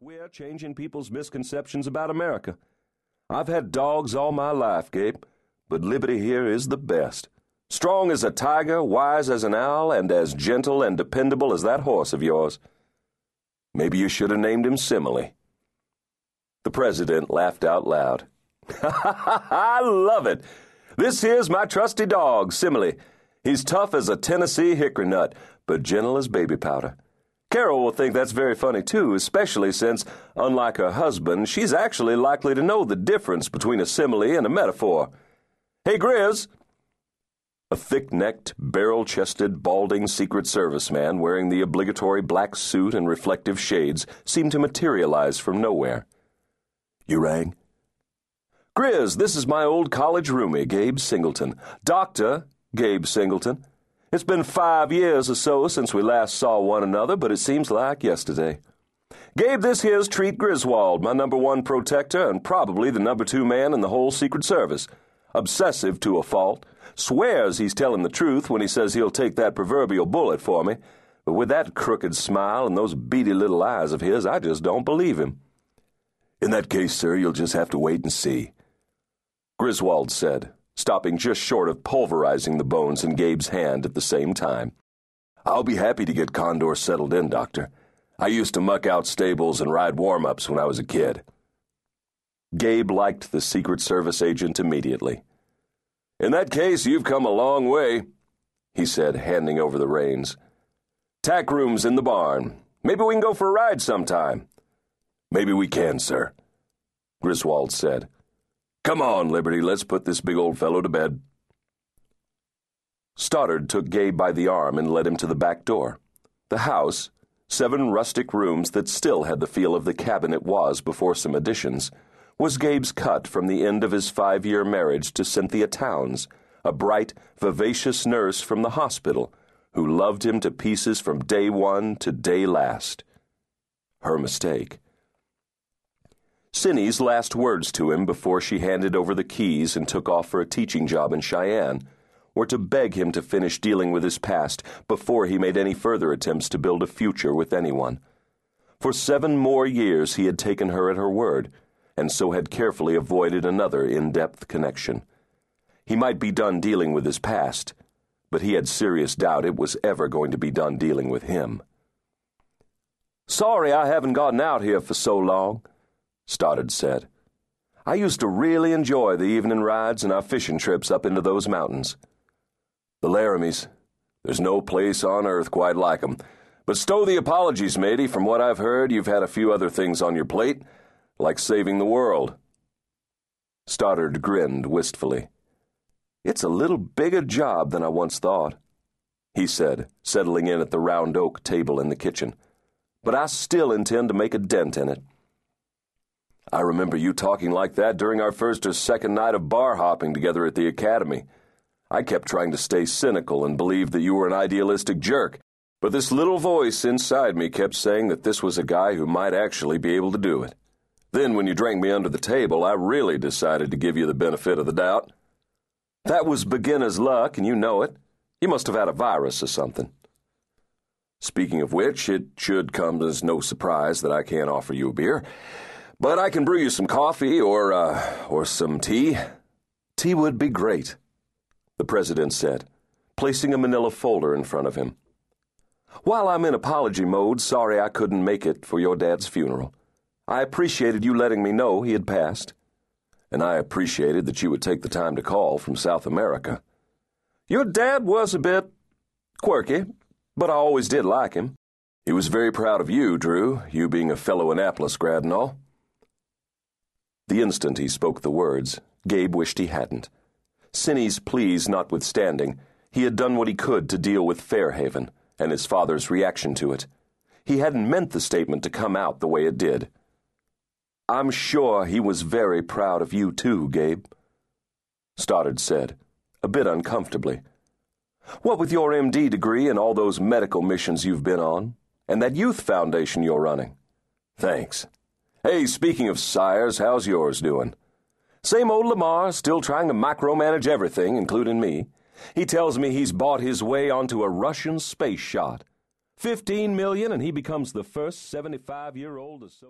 we're changing people's misconceptions about America. I've had dogs all my life, Gabe, but Liberty here is the best. Strong as a tiger, wise as an owl, and as gentle and dependable as that horse of yours. Maybe you should have named him Simile. The president laughed out loud. I love it. This here's my trusty dog, Simile. He's tough as a Tennessee hickory nut, but gentle as baby powder. Carol will think that's very funny too, especially since, unlike her husband, she's actually likely to know the difference between a simile and a metaphor. Hey, Grizz! A thick necked, barrel chested, balding Secret Service man wearing the obligatory black suit and reflective shades seemed to materialize from nowhere. You rang? Grizz, this is my old college roomie, Gabe Singleton. Doctor Gabe Singleton. It's been five years or so since we last saw one another, but it seems like yesterday. Gabe, this here's Treat Griswold, my number one protector and probably the number two man in the whole Secret Service. Obsessive to a fault. Swears he's telling the truth when he says he'll take that proverbial bullet for me. But with that crooked smile and those beady little eyes of his, I just don't believe him. In that case, sir, you'll just have to wait and see. Griswold said, stopping just short of pulverizing the bones in Gabe's hand at the same time. I'll be happy to get Condor settled in, Doctor. I used to muck out stables and ride warm ups when I was a kid. Gabe liked the Secret Service agent immediately. In that case, you've come a long way, he said, handing over the reins. Tack room's in the barn. Maybe we can go for a ride sometime. Maybe we can, sir, Griswold said. Come on, Liberty, let's put this big old fellow to bed. Stoddard took Gabe by the arm and led him to the back door. The house, seven rustic rooms that still had the feel of the cabin it was before some additions, was Gabe's cut from the end of his five year marriage to Cynthia Towns, a bright, vivacious nurse from the hospital who loved him to pieces from day one to day last. Her mistake. Cindy's last words to him before she handed over the keys and took off for a teaching job in Cheyenne were to beg him to finish dealing with his past before he made any further attempts to build a future with anyone. For seven more years he had taken her at her word, and so had carefully avoided another in depth connection. He might be done dealing with his past, but he had serious doubt it was ever going to be done dealing with him. Sorry I haven't gotten out here for so long. Stoddard said. I used to really enjoy the evening rides and our fishing trips up into those mountains. The Laramies. There's no place on earth quite like 'em. But stow the apologies, matey. From what I've heard, you've had a few other things on your plate, like saving the world. Stoddard grinned wistfully. It's a little bigger job than I once thought, he said, settling in at the round oak table in the kitchen. But I still intend to make a dent in it. I remember you talking like that during our first or second night of bar hopping together at the academy. I kept trying to stay cynical and believe that you were an idealistic jerk, but this little voice inside me kept saying that this was a guy who might actually be able to do it. Then, when you drank me under the table, I really decided to give you the benefit of the doubt. That was beginner's luck, and you know it. You must have had a virus or something. Speaking of which, it should come as no surprise that I can't offer you a beer. But I can brew you some coffee or, uh, or some tea. Tea would be great, the president said, placing a manila folder in front of him. While I'm in apology mode, sorry I couldn't make it for your dad's funeral. I appreciated you letting me know he had passed. And I appreciated that you would take the time to call from South America. Your dad was a bit quirky, but I always did like him. He was very proud of you, Drew, you being a fellow Annapolis grad and all. The instant he spoke the words, Gabe wished he hadn't. Cindy's pleas notwithstanding, he had done what he could to deal with Fairhaven and his father's reaction to it. He hadn't meant the statement to come out the way it did. I'm sure he was very proud of you, too, Gabe, Stoddard said, a bit uncomfortably. What with your MD degree and all those medical missions you've been on, and that youth foundation you're running? Thanks. Hey, speaking of sires, how's yours doing? Same old Lamar, still trying to micromanage everything, including me. He tells me he's bought his way onto a Russian space shot. Fifteen million, and he becomes the first 75 year old